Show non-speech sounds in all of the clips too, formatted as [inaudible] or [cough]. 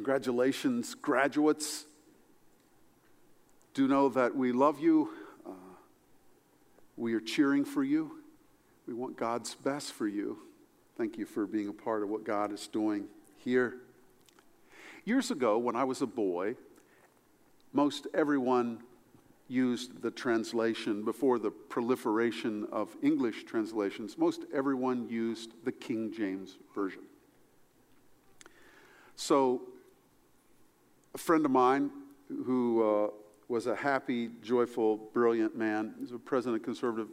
Congratulations, graduates. Do know that we love you. Uh, we are cheering for you. We want God's best for you. Thank you for being a part of what God is doing here. Years ago, when I was a boy, most everyone used the translation before the proliferation of English translations. Most everyone used the King James Version. So, a friend of mine who uh, was a happy, joyful, brilliant man, he's a president of Conservative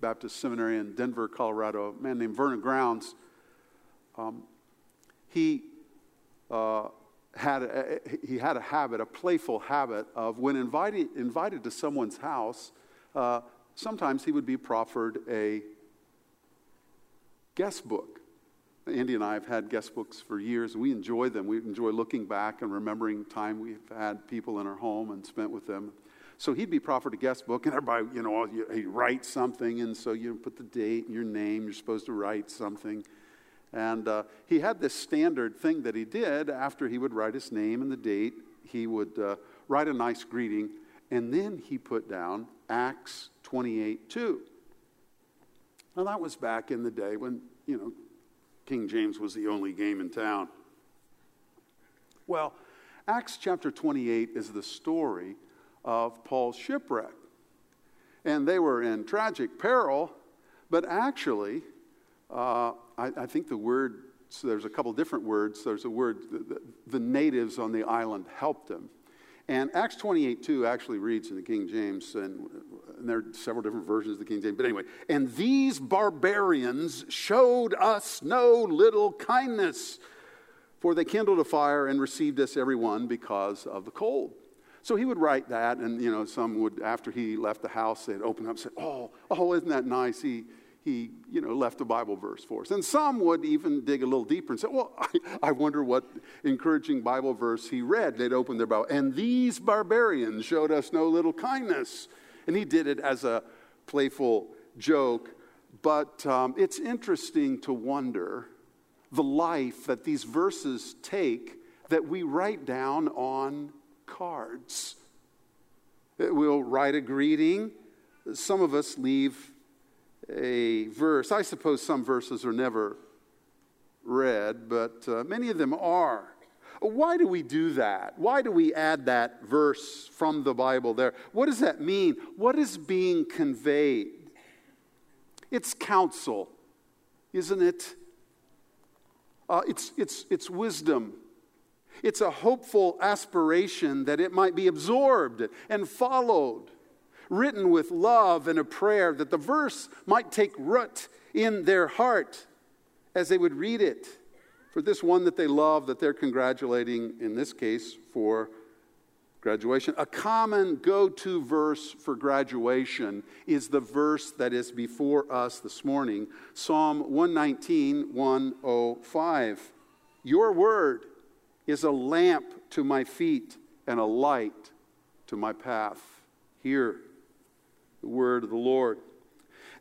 Baptist Seminary in Denver, Colorado, a man named Vernon Grounds. Um, he uh, had a, he had a habit, a playful habit of when invited, invited to someone's house, uh, sometimes he would be proffered a guest book. Andy and I have had guest books for years, we enjoy them. We enjoy looking back and remembering time we've had people in our home and spent with them. So he'd be proffered a guest book, and everybody, you know, he writes something, and so you put the date and your name. You're supposed to write something. And uh, he had this standard thing that he did after he would write his name and the date. He would uh, write a nice greeting, and then he put down Acts 28 2. Now, that was back in the day when, you know, King James was the only game in town. Well, Acts chapter 28 is the story of Paul's shipwreck. And they were in tragic peril, but actually, uh, I, I, think the word, so there's a couple different words. There's a word, the, the, natives on the island helped them. And Acts 28 2 actually reads in the King James, and, and there are several different versions of the King James, but anyway, and these barbarians showed us no little kindness, for they kindled a fire and received us every one because of the cold. So he would write that, and you know, some would, after he left the house, they'd open up and say, Oh, oh, isn't that nice? He, he you know, left a Bible verse for us. And some would even dig a little deeper and say, well, [laughs] I, I wonder what encouraging Bible verse he read. They'd open their Bible. And these barbarians showed us no little kindness. And he did it as a playful joke. But um, it's interesting to wonder the life that these verses take that we write down on cards. We'll write a greeting. Some of us leave a verse. I suppose some verses are never read, but uh, many of them are. Why do we do that? Why do we add that verse from the Bible there? What does that mean? What is being conveyed? It's counsel, isn't it? Uh, it's, it's, it's wisdom. It's a hopeful aspiration that it might be absorbed and followed written with love and a prayer that the verse might take root in their heart as they would read it for this one that they love, that they're congratulating, in this case, for graduation. A common go to verse for graduation is the verse that is before us this morning Psalm 119, 105. Your word is a lamp to my feet and a light to my path. Here word of the Lord.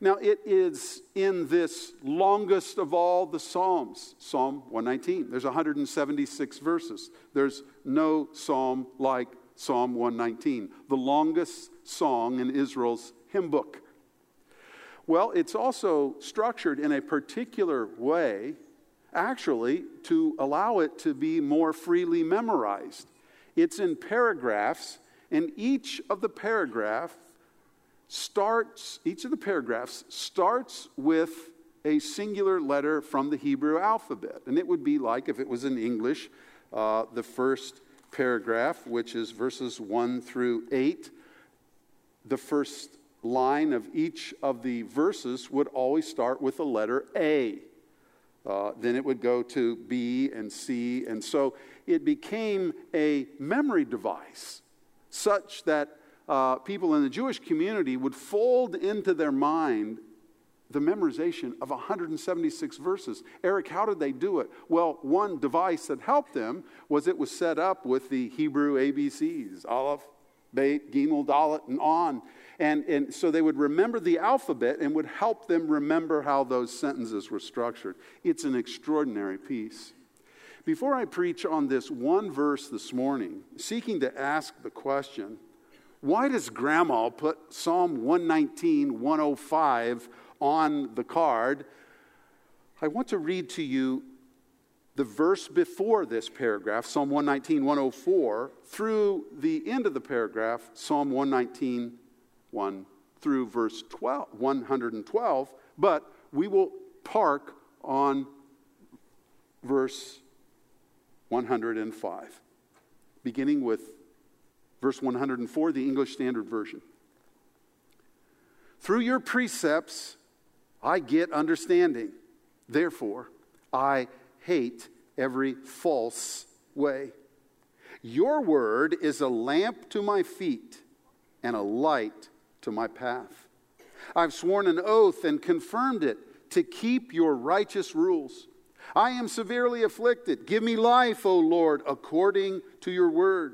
Now, it is in this longest of all the Psalms, Psalm 119. There's 176 verses. There's no psalm like Psalm 119, the longest song in Israel's hymn book. Well, it's also structured in a particular way, actually, to allow it to be more freely memorized. It's in paragraphs, and each of the paragraph starts, each of the paragraphs starts with a singular letter from the Hebrew alphabet. And it would be like if it was in English, uh, the first paragraph, which is verses 1 through 8, the first line of each of the verses would always start with the letter A. Uh, then it would go to B and C. And so it became a memory device such that uh, people in the Jewish community would fold into their mind the memorization of 176 verses. Eric, how did they do it? Well, one device that helped them was it was set up with the Hebrew ABCs, Aleph, Beit, Gimel, Dalet, and on. And, and so they would remember the alphabet and would help them remember how those sentences were structured. It's an extraordinary piece. Before I preach on this one verse this morning, seeking to ask the question, why does grandma put Psalm 119, 105 on the card? I want to read to you the verse before this paragraph, Psalm 119, 104, through the end of the paragraph, Psalm 119, 1 through verse 12, 112, but we will park on verse 105, beginning with verse 104, the English Standard Version. Through your precepts, I get understanding. Therefore, I hate every false way. Your word is a lamp to my feet and a light to my path. I've sworn an oath and confirmed it to keep your righteous rules. I am severely afflicted. Give me life, O Lord, according to your word.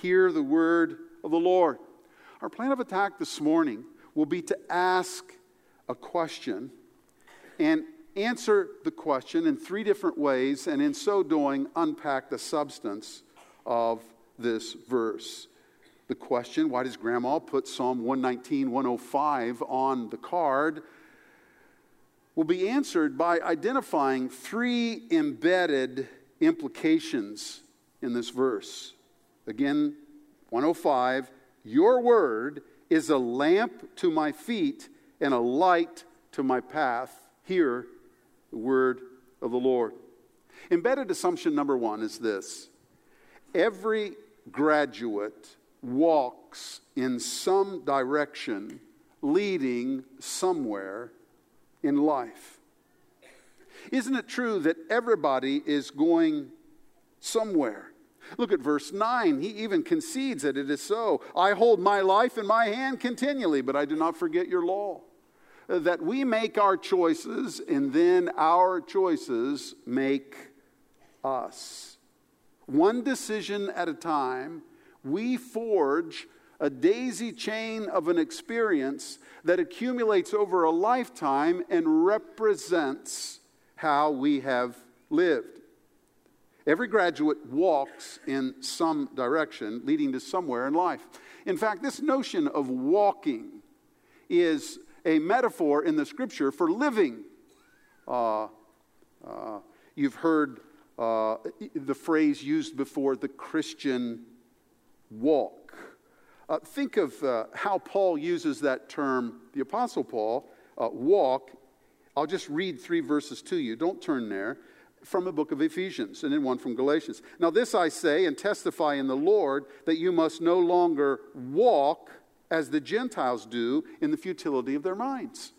hear the word of the Lord. Our plan of attack this morning will be to ask a question and answer the question in three different ways, and in so doing, unpack the substance of this verse. The question why does grandma put Psalm 119, 105 on the card? will be answered by identifying three embedded implications in this verse. Again, 105 Your word is a lamp to my feet and a light to my path. Hear the word of the Lord. Embedded assumption number one is this every graduate walks in some direction leading somewhere in life. Isn't it true that everybody is going somewhere? Look at verse 9. He even concedes that it is so. I hold my life in my hand continually, but I do not forget your law. Uh, that we make our choices, and then our choices make us. One decision at a time, we forge a daisy chain of an experience that accumulates over a lifetime and represents how we have lived. Every graduate walks in some direction, leading to somewhere in life. In fact, this notion of walking is a metaphor in the scripture for living. Uh, uh, you've heard uh, the phrase used before the Christian walk. Uh, think of uh, how Paul uses that term, the Apostle Paul, uh, walk. I'll just read three verses to you. Don't turn there from the book of Ephesians and then one from Galatians. Now, this I say and testify in the Lord that you must no longer walk as the Gentiles do in the futility of their minds.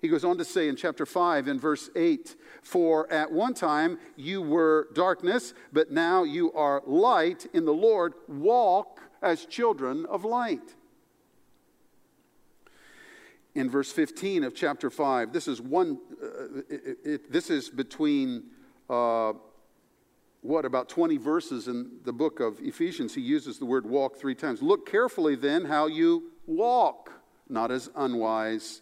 He goes on to say in chapter 5 in verse 8 For at one time you were darkness, but now you are light in the Lord. Walk as children of light in verse 15 of chapter 5. This is one, uh, it, it, this is between, uh, what, about 20 verses in the book of Ephesians. He uses the word walk three times. Look carefully then how you walk, not as unwise,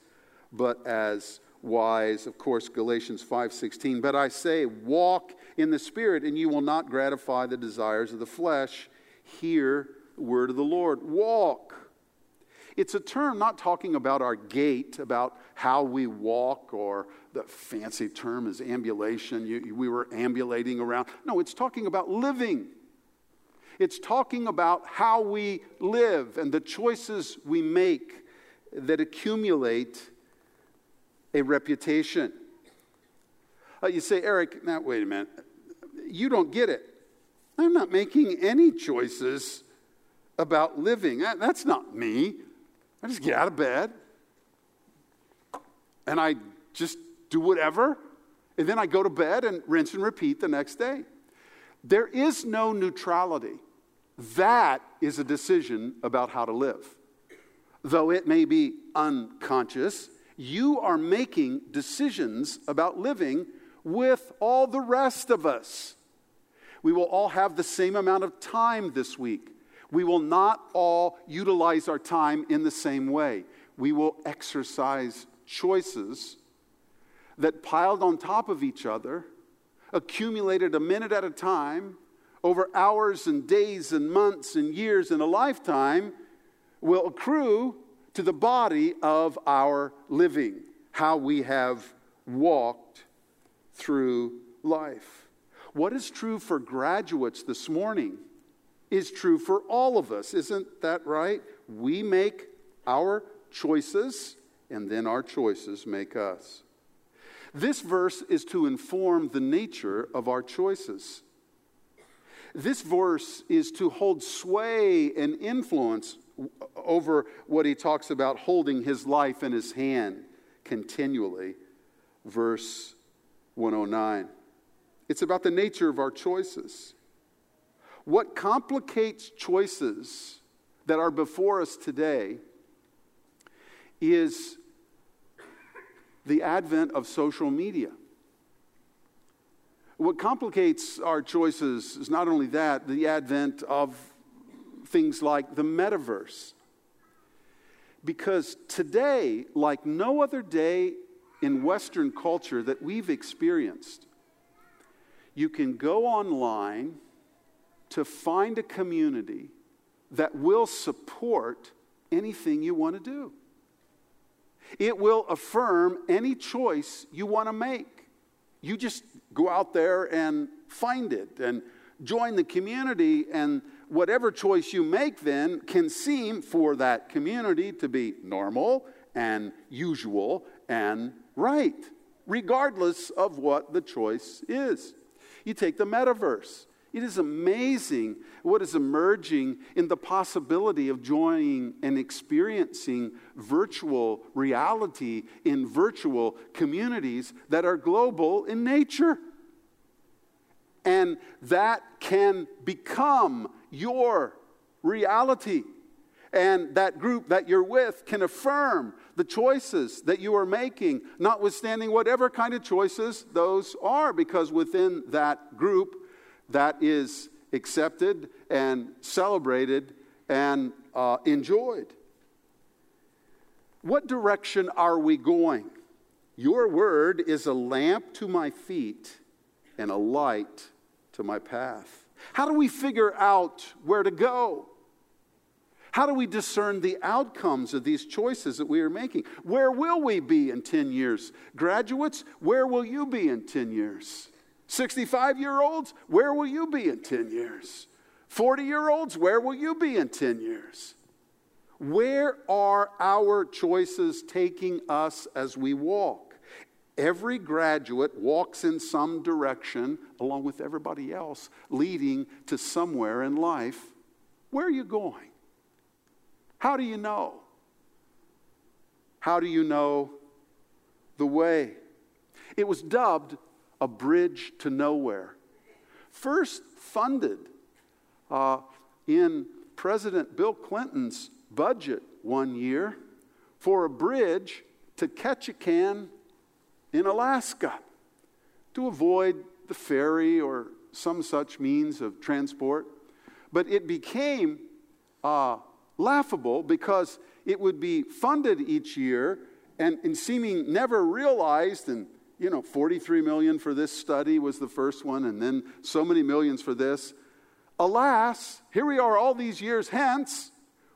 but as wise. Of course, Galatians 5:16. But I say, walk in the Spirit, and you will not gratify the desires of the flesh. Hear the word of the Lord. Walk it's a term not talking about our gait, about how we walk, or the fancy term is ambulation. You, we were ambulating around. No, it's talking about living. It's talking about how we live and the choices we make that accumulate a reputation. Uh, you say, Eric, now wait a minute. You don't get it. I'm not making any choices about living. That, that's not me. I just get out of bed and I just do whatever And then I go to bed and rinse and repeat the next day. There is no neutrality. That is a decision about how to live. Though it may be unconscious, you are making decisions about living with all the rest of us. We will all have the same amount of time this week. We will not all utilize our time in the same way. We will exercise choices that piled on top of each other, accumulated a minute at a time, over hours and days and months and years and a lifetime, will accrue to the body of our living, how we have walked through life. What is true for graduates this morning is true for all of us. Isn't that right? We make our choices, and then our choices make us. This verse is to inform the nature of our choices. This verse is to hold sway and influence over what he talks about holding his life in his hand continually. Verse 109. It's about the nature of our choices. What complicates choices that are before us today is the advent of social media. What complicates our choices is not only that, the advent of things like the metaverse. Because today, like no other day in Western culture that we've experienced, you can go online to find a community that will support anything you want to do. It will affirm any choice you want to make. You just go out there and find it and join the community, and whatever choice you make then can seem for that community to be normal and usual and right, regardless of what the choice is. You take the metaverse. It is amazing what is emerging in the possibility of joining and experiencing virtual reality in virtual communities that are global in nature. And that can become your reality. And that group that you're with can affirm the choices that you are making, notwithstanding whatever kind of choices those are, because within that group, that is accepted and celebrated and uh, enjoyed. What direction are we going? Your word is a lamp to my feet and a light to my path. How do we figure out where to go? How do we discern the outcomes of these choices that we are making? Where will we be in 10 years? Graduates, where will you be in 10 years? 65 year olds, where will you be in 10 years? 40 year olds, where will you be in 10 years? Where are our choices taking us as we walk? Every graduate walks in some direction along with everybody else, leading to somewhere in life. Where are you going? How do you know? How do you know the way? It was dubbed a bridge to nowhere. First funded uh, in President Bill Clinton's budget one year for a bridge to Ketchikan in Alaska to avoid the ferry or some such means of transport. But it became uh, laughable because it would be funded each year and, and seeming never realized and you know, 43 million for this study was the first one, and then so many millions for this. Alas, here we are all these years hence,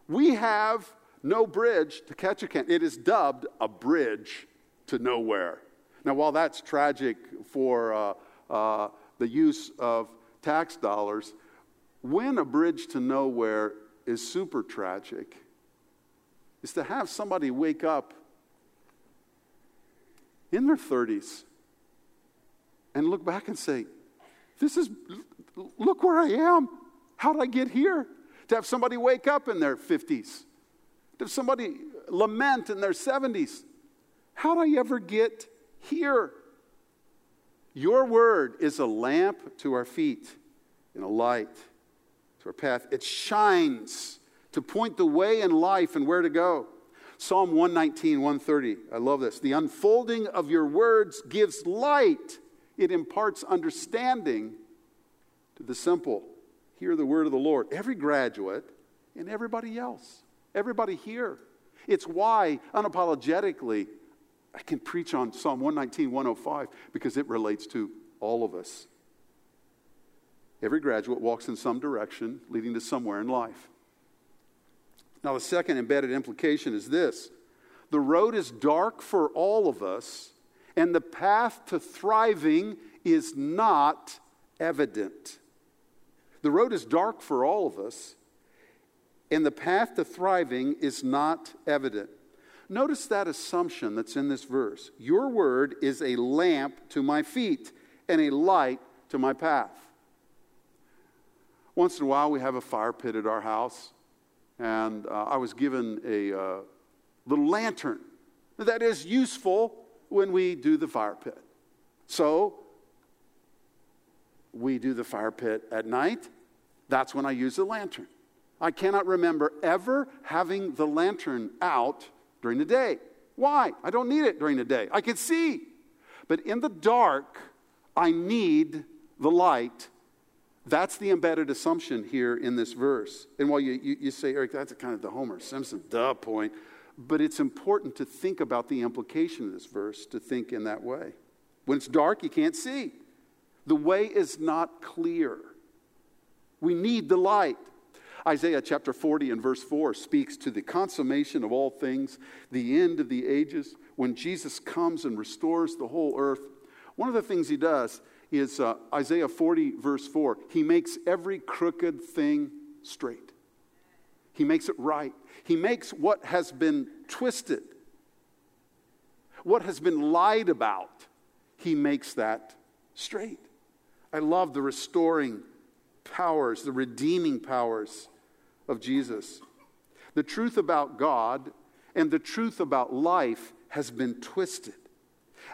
we have no bridge to Ketchikan. It is dubbed a bridge to nowhere. Now, while that's tragic for uh, uh, the use of tax dollars, when a bridge to nowhere is super tragic, is to have somebody wake up in their 30s and look back and say, This is, look where I am. How did I get here? To have somebody wake up in their 50s, to have somebody lament in their 70s. How did I ever get here? Your word is a lamp to our feet and a light to our path. It shines to point the way in life and where to go. Psalm 119, 130. I love this. The unfolding of your words gives light, it imparts understanding to the simple. Hear the word of the Lord. Every graduate and everybody else, everybody here. It's why, unapologetically, I can preach on Psalm 119, 105 because it relates to all of us. Every graduate walks in some direction leading to somewhere in life. Now, the second embedded implication is this the road is dark for all of us, and the path to thriving is not evident. The road is dark for all of us, and the path to thriving is not evident. Notice that assumption that's in this verse. Your word is a lamp to my feet and a light to my path. Once in a while, we have a fire pit at our house, and uh, I was given a uh, little lantern that is useful when we do the fire pit. So, we do the fire pit at night. That's when I use the lantern. I cannot remember ever having the lantern out during the day. Why? I don't need it during the day. I can see. But in the dark, I need the light. That's the embedded assumption here in this verse. And while you, you, you say, Eric, that's kind of the Homer Simpson duh point, but it's important to think about the implication of this verse, to think in that way. When it's dark, you can't see. The way is not clear. We need the light. Isaiah chapter 40 and verse 4 speaks to the consummation of all things, the end of the ages, when Jesus comes and restores the whole earth. One of the things he does is uh, Isaiah 40, verse 4. He makes every crooked thing straight, he makes it right. He makes what has been twisted, what has been lied about, he makes that straight. I love the restoring powers, the redeeming powers of Jesus. The truth about God and the truth about life has been twisted.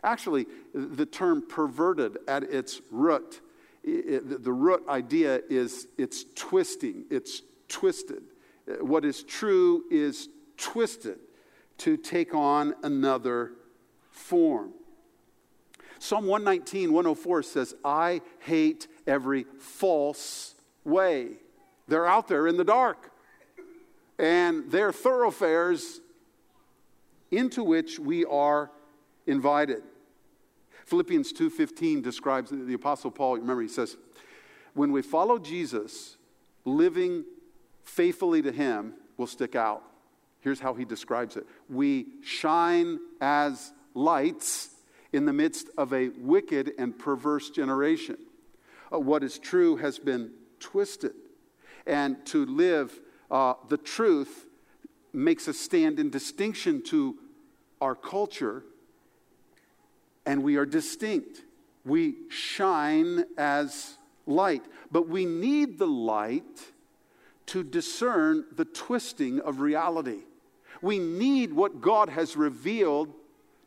Actually, the term perverted at its root, the root idea is it's twisting, it's twisted. Uh, what is true is twisted to take on another form. Psalm 119, 104 says, I hate every false way. They're out there in the dark. And they're thoroughfares into which we are invited. Philippians 2:15 describes the apostle Paul, remember he says, when we follow Jesus, living faithfully to him will stick out. Here's how he describes it. We shine as lights in the midst of a wicked and perverse generation. Uh, what is true has been twisted. And to live uh, the truth makes us stand in distinction to our culture, and we are distinct. We shine as light, but we need the light to discern the twisting of reality. We need what God has revealed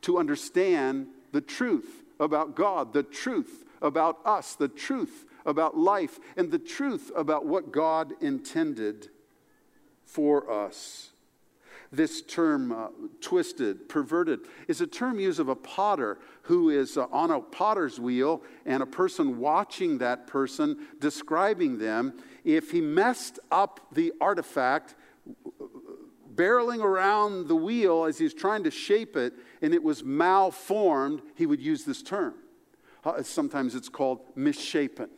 to understand the truth about God, the truth about us, the truth about life, and the truth about what God intended for us. This term, uh, twisted, perverted, is a term used of a potter who is uh, on a potter's wheel and a person watching that person, describing them. If he messed up the artifact, barreling around the wheel as he's trying to shape it, and it was malformed, he would use this term. Uh, sometimes it's called misshapen.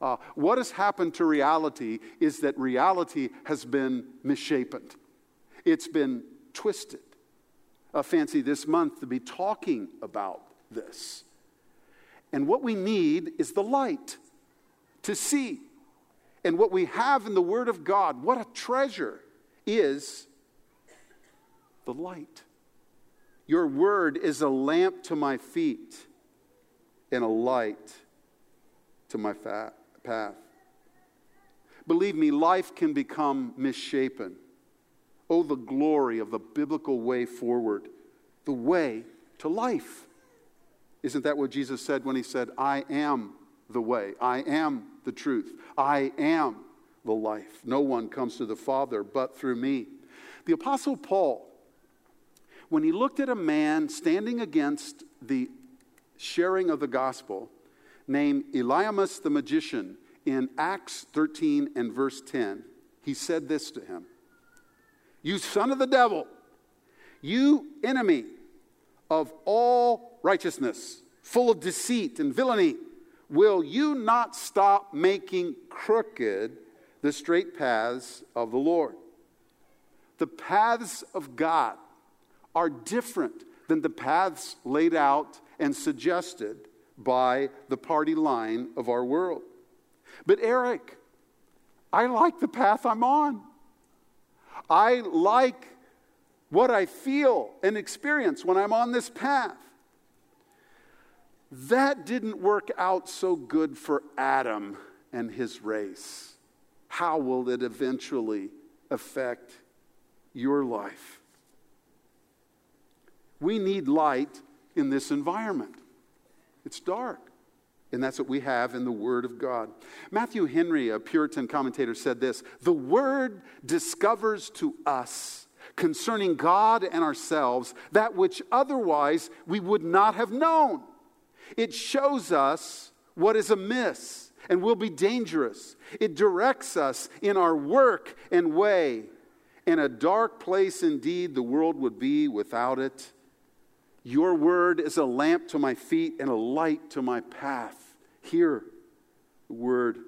Uh, what has happened to reality is that reality has been misshapen, it's been twisted. Uh, fancy this month to be talking about this. And what we need is the light to see. And what we have in the Word of God, what a treasure, is the light. Your Word is a lamp to my feet and a light to my path. Believe me, life can become misshapen. Oh, the glory of the biblical way forward, the way to life Isn't that what Jesus said when he said, I am the way, I am the truth, I am the life? No one comes to the Father but through me. The Apostle Paul, when he looked at a man standing against the sharing of the gospel named Elymas the magician in Acts 13 and verse 10, he said this to him You son of the devil, you enemy of all righteousness, full of deceit and villainy, will you not stop making crooked the straight paths of the Lord? The paths of God are different than the paths laid out and suggested by the party line of our world. But, Eric, I like the path I'm on. I like what I feel and experience when I'm on this path. That didn't work out so good for Adam and his race. How will it eventually affect your life? We need light in this environment. It's dark. And that's what we have in the Word of God. Matthew Henry, a Puritan commentator, said this The Word discovers to us concerning God and ourselves that which otherwise we would not have known. It shows us what is amiss and will be dangerous. It directs us in our work and way. In a dark place indeed, the world would be without it. Your word is a lamp to my feet and a light to my path. Hear the word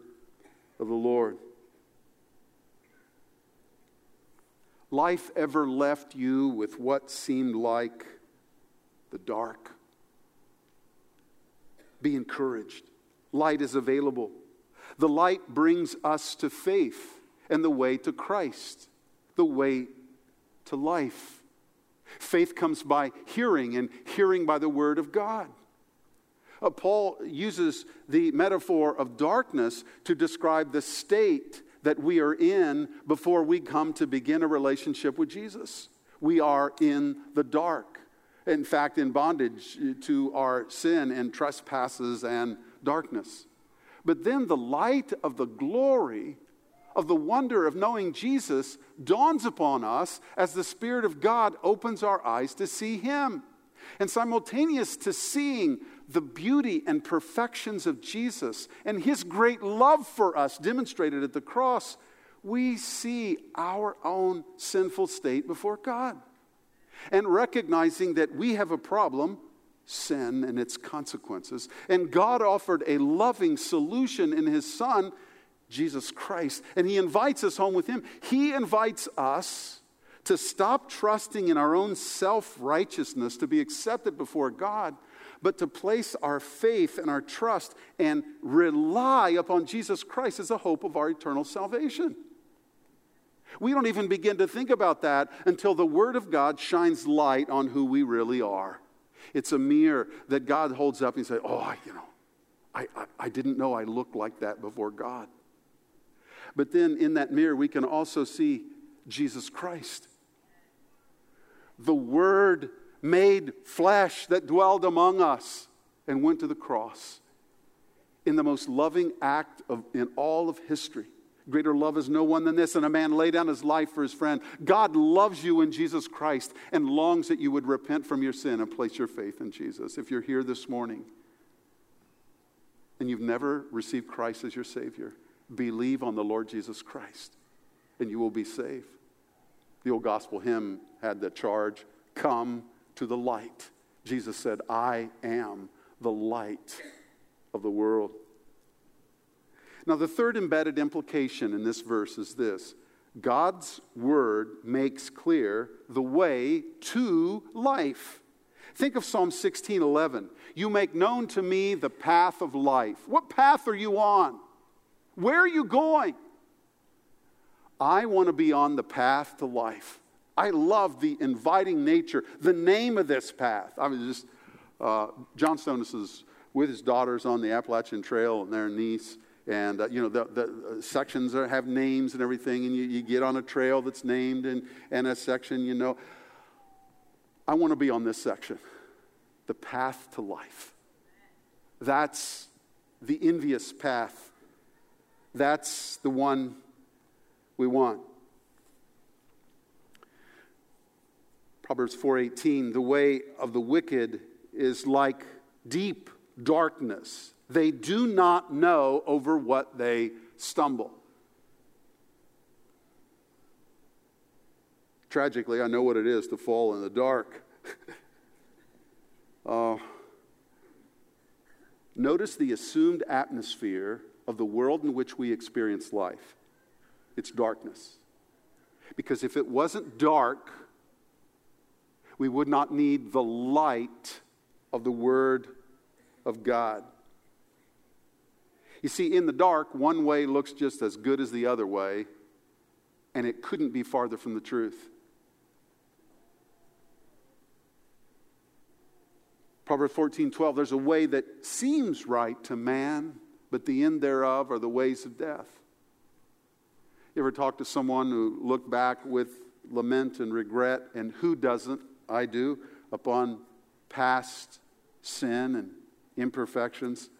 of the Lord. Life ever left you with what seemed like the dark? Be encouraged. Light is available. The light brings us to faith and the way to Christ, the way to life. Faith comes by hearing, and hearing by the word of God. Uh, Paul uses the metaphor of darkness to describe the state that we are in before we come to begin a relationship with Jesus. We are in the dark. In fact, in bondage to our sin and trespasses and darkness. But then the light of the glory of the wonder of knowing Jesus dawns upon us as the Spirit of God opens our eyes to see Him. And simultaneous to seeing the beauty and perfections of Jesus and His great love for us demonstrated at the cross, we see our own sinful state before God. And recognizing that we have a problem, sin and its consequences, and God offered a loving solution in His Son Jesus Christ, and He invites us home with Him. He invites us to stop trusting in our own self righteousness to be accepted before God, but to place our faith and our trust and rely upon Jesus Christ as the hope of our eternal salvation. We don't even begin to think about that until the Word of God shines light on who we really are. It's a mirror that God holds up and says, Oh, you know, I, I, I didn't know I looked like that before God. But then in that mirror, we can also see Jesus Christ. The Word made flesh that dwelled among us and went to the cross in the most loving act of, in all of history. Greater love is no one than this, and a man lay down his life for his friend. God loves you in Jesus Christ and longs that you would repent from your sin and place your faith in Jesus. If you're here this morning and you've never received Christ as your Savior, Believe on the Lord Jesus Christ, and you will be saved. The old gospel hymn had the charge Come to the light. Jesus said, I am the light of the world. Now, the third embedded implication in this verse is this God's word makes clear the way to life. Think of Psalm 16 11. You make known to me the path of life. What path are you on? Where are you going? I want to be on the path to life. I love the inviting nature, the name of this path. I was just, uh, John Stonis is with his daughters on the Appalachian Trail and their niece. And, uh, you know, the, the uh, sections are, have names and everything, and you, you get on a trail that's named and, and a section, you know. I want to be on this section, the path to life. That's the envious path. That's the one we want. Proverbs 4:18 The way of the wicked is like deep darkness. They do not know over what they stumble. Tragically, I know what it is to fall in the dark. [laughs] uh, notice the assumed atmosphere of the world in which we experience life it's darkness. Because if it wasn't dark, we would not need the light of the Word of God. You see, in the dark, one way looks just as good as the other way, and it couldn't be farther from the truth. Proverbs 14 12, there's a way that seems right to man, but the end thereof are the ways of death. You ever talk to someone who looked back with lament and regret, and who doesn't? I do, upon past sin and imperfections.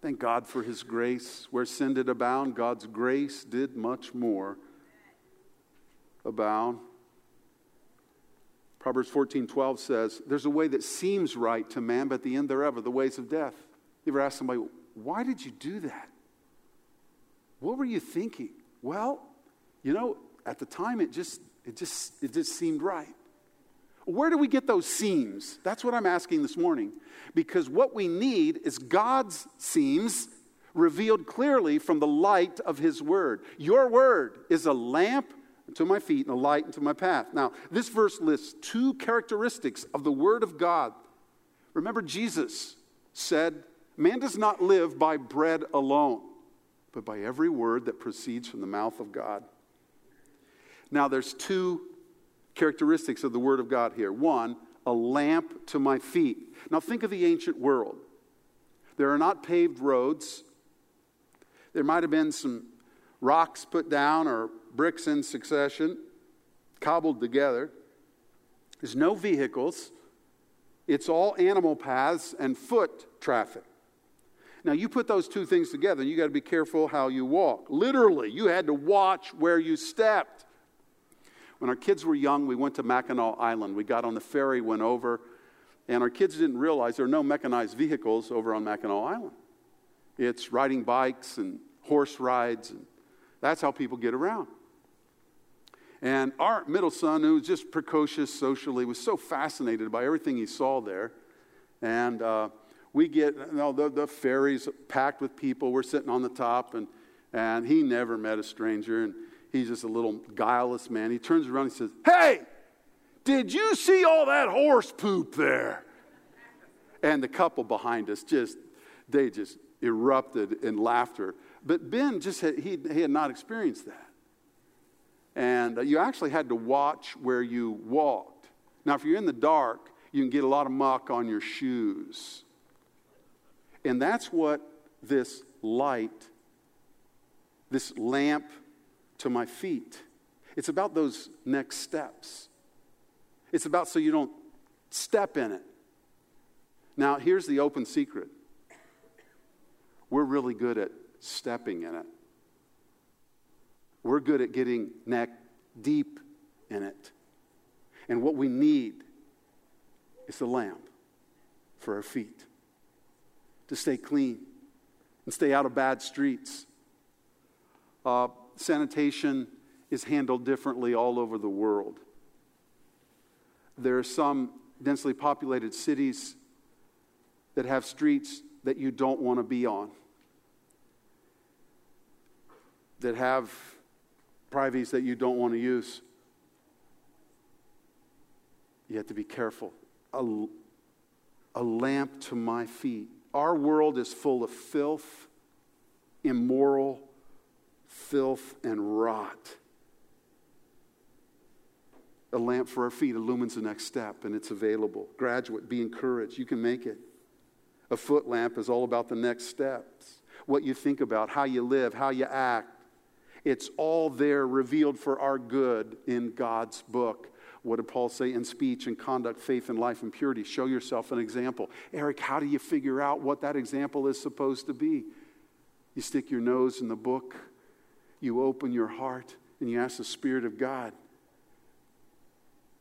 Thank God for His grace. Where sin did abound, God's grace did much more abound. Proverbs 14 12 says, There's a way that seems right to man, but the end thereof are the ways of death. You ever ask somebody, Why did you do that? What were you thinking? Well, you know, at the time it just it just it just seemed right. Where do we get those seams? That's what I'm asking this morning. Because what we need is God's seams revealed clearly from the light of His Word. Your Word is a lamp to my feet and a light into my path. Now, this verse lists two characteristics of the Word of God. Remember, Jesus said, Man does not live by bread alone, but by every word that proceeds from the mouth of God. Now, there's two characteristics of the Word of God here. One, a lamp to my feet. Now, think of the ancient world. There are not paved roads. There might have been some rocks put down or bricks in succession, cobbled together. There's no vehicles. It's all animal paths and foot traffic. Now, you put those two things together, and you got to be careful how you walk. Literally, you had to watch where you stepped. When our kids were young, we went to Mackinac Island. We got on the ferry, went over, and our kids didn't realize there are no mechanized vehicles over on Mackinac Island. It's riding bikes and horse rides, and that's how people get around. And our middle son, who was just precocious socially, was so fascinated by everything he saw there. And uh, we get, you know, the, the ferry's packed with people. We're sitting on the top, and, and he never met a stranger. And He's just a little guileless man. He turns around and says, Hey, did you see all that horse poop there? And the couple behind us just, they just erupted in laughter. But Ben just had, he, he had not experienced that. And uh, you actually had to watch where you walked. Now, if you're in the dark, you can get a lot of muck on your shoes. And that's what this light, this lamp to my feet. It's about those next steps. It's about so you don't step in it. Now, here's the open secret we're really good at stepping in it, we're good at getting neck deep in it. And what we need is a lamp for our feet to stay clean and stay out of bad streets. Uh, sanitation is handled differently all over the world. There are some densely populated cities that have streets that you don't want to be on, that have privies that you don't want to use. You have to be careful. A, a lamp to my feet. Our world is full of filth, immoral, filth, and rot. A lamp for our feet illumines the next step, and it's available. Graduate, be encouraged. You can make it. A foot lamp is all about the next steps what you think about, how you live, how you act. It's all there revealed for our good in God's book. What did Paul say? In speech and conduct, faith and life and purity. Show yourself an example. Eric, how do you figure out what that example is supposed to be? You stick your nose in the book, you open your heart, and you ask the Spirit of God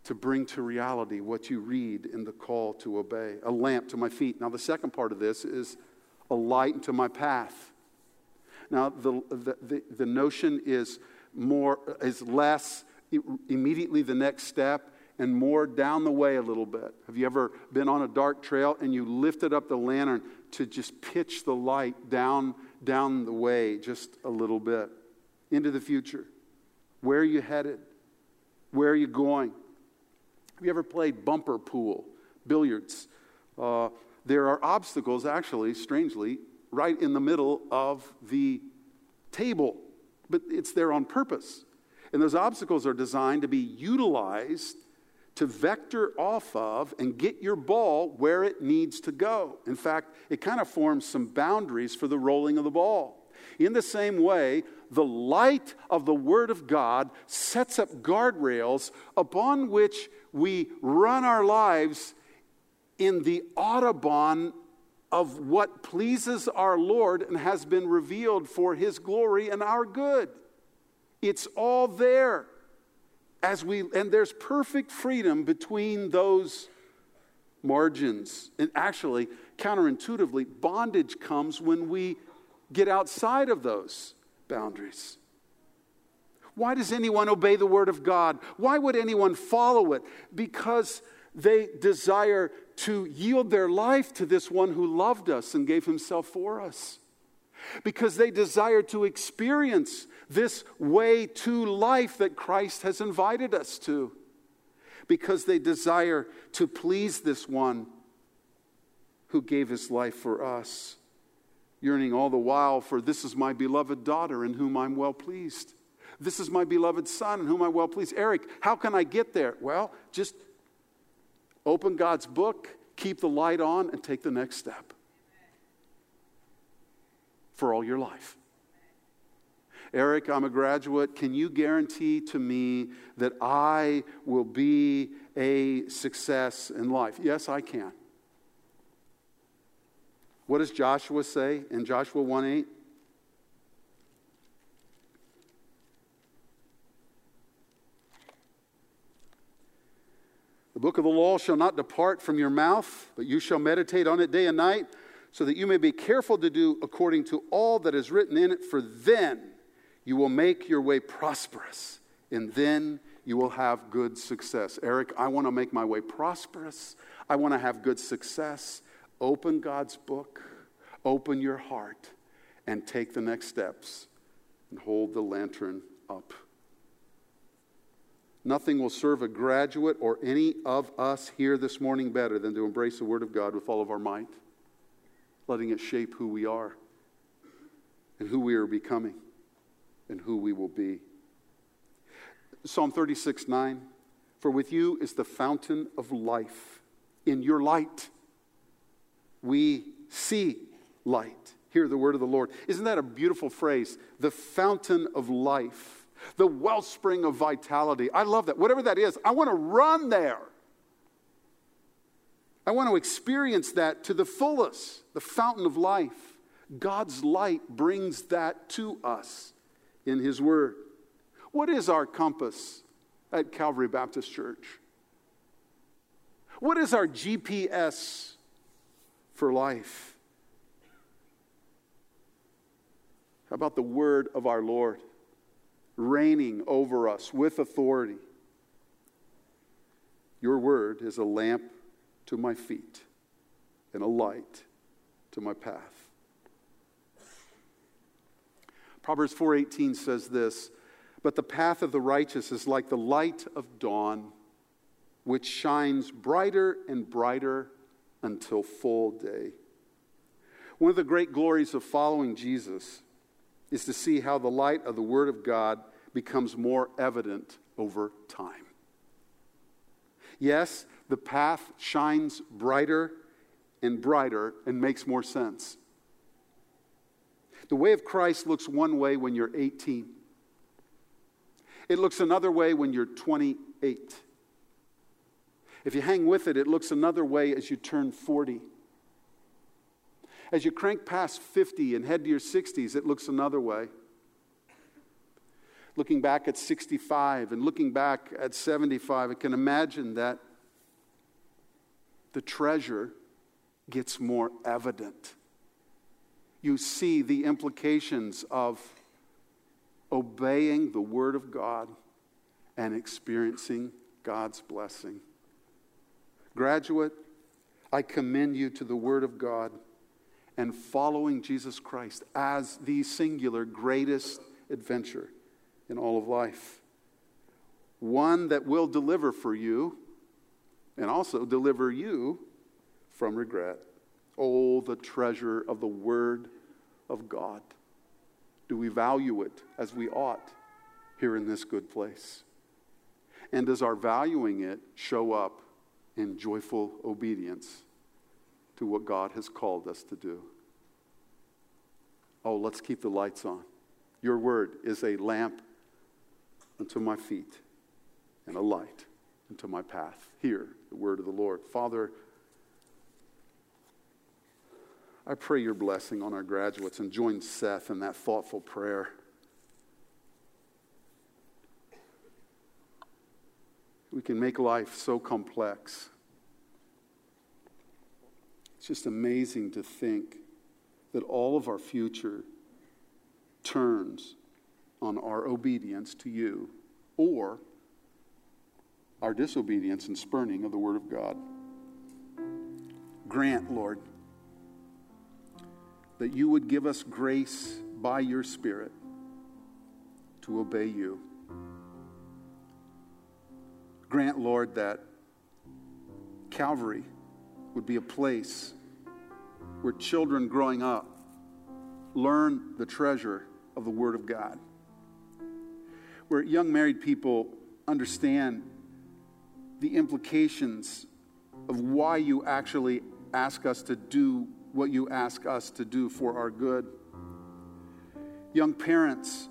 to bring to reality what you read in the call to obey. A lamp to my feet. Now, the second part of this is a light to my path. Now, the, the, the, the notion is more, is less immediately the next step and more down the way a little bit. Have you ever been on a dark trail and you lifted up the lantern to just pitch the light down, down the way just a little bit into the future? Where are you headed? Where are you going? Have you ever played bumper pool, billiards? Uh, there are obstacles, actually, strangely, right in the middle of the table, but it's there on purpose. And those obstacles are designed to be utilized to vector off of and get your ball where it needs to go. In fact, it kind of forms some boundaries for the rolling of the ball. In the same way, the light of the Word of God sets up guardrails upon which we run our lives in the Audubon of what pleases our Lord and has been revealed for His glory and our good. It's all there. As we, and there's perfect freedom between those margins. And actually, counterintuitively, bondage comes when we get outside of those boundaries. Why does anyone obey the word of God? Why would anyone follow it? Because they desire to yield their life to this one who loved us and gave himself for us. Because they desire to experience this way to life that Christ has invited us to. Because they desire to please this one who gave his life for us yearning all the while for this is my beloved daughter in whom I'm well pleased. This is my beloved son in whom I'm well pleased. Eric, how can I get there? Well, just open God's book, keep the light on, and take the next step for all your life. Eric, I'm a graduate. Can you guarantee to me that I will be a success in life? Yes, I can. What does Joshua say in Joshua 1 8? The book of the law shall not depart from your mouth, but you shall meditate on it day and night, so that you may be careful to do according to all that is written in it, for then you will make your way prosperous, and then you will have good success. Eric, I want to make my way prosperous. I want to have good success. Open God's book, open your heart, and take the next steps and hold the lantern up. Nothing will serve a graduate or any of us here this morning better than to embrace the Word of God with all of our might, letting it shape who we are and who we are becoming and who we will be. Psalm 36 9 For with you is the fountain of life. In your light, we see light. Hear the word of the Lord. Isn't that a beautiful phrase? The fountain of life, the wellspring of vitality. I love that. Whatever that is, I want to run there. I want to experience that to the fullest, the fountain of life. God's light brings that to us in His Word. What is our compass at Calvary Baptist Church? What is our GPS for life? How about the word of our Lord reigning over us with authority? Your word is a lamp to my feet and a light to my path. Proverbs 4:18 says this, "But the path of the righteous is like the light of dawn, which shines brighter and brighter until full day." One of the great glories of following Jesus is to see how the light of the Word of God becomes more evident over time. Yes, the path shines brighter and brighter and makes more sense. The way of Christ looks one way when you're 18. It looks another way when you're 28. If you hang with it, it looks another way as you turn 40. As you crank past 50 and head to your 60s, it looks another way. Looking back at 65 and looking back at 75, I can imagine that the treasure gets more evident. You see the implications of obeying the Word of God and experiencing God's blessing. Graduate, I commend you to the Word of God and following Jesus Christ as the singular greatest adventure in all of life. One that will deliver for you and also deliver you from regret. Oh, the treasure of the Word of God. Do we value it as we ought here in this good place? And does our valuing it show up in joyful obedience to what God has called us to do? Oh, let's keep the lights on. Your word is a lamp unto my feet and a light unto my path. Hear the word of the Lord. Father, I pray your blessing on our graduates and join Seth in that thoughtful prayer. We can make life so complex. It's just amazing to think that all of our future turns on our obedience to you or our disobedience and spurning of the Word of God. Grant, Lord, that you would give us grace by your Spirit to obey you. Grant, Lord, that Calvary would be a place where children growing up learn the treasure of the Word of God, where young married people understand the implications of why you actually ask us to do what you ask us to do for our good. Young parents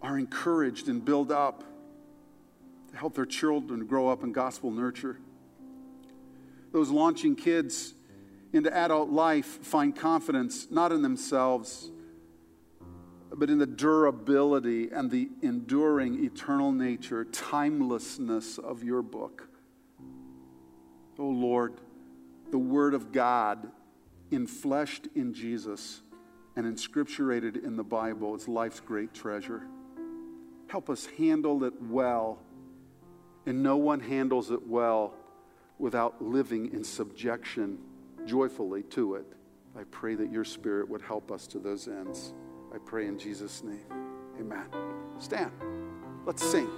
are encouraged and built up to help their children grow up in gospel nurture. Those launching kids into adult life find confidence not in themselves, but in the durability and the enduring eternal nature, timelessness of your book. Oh Lord, the Word of God infleshed in Jesus and inscripturated in the Bible is life's great treasure. Help us handle it well. And no one handles it well without living in subjection joyfully to it. I pray that your Spirit would help us to those ends. I pray in Jesus' name. Amen. Stand. Let's sing.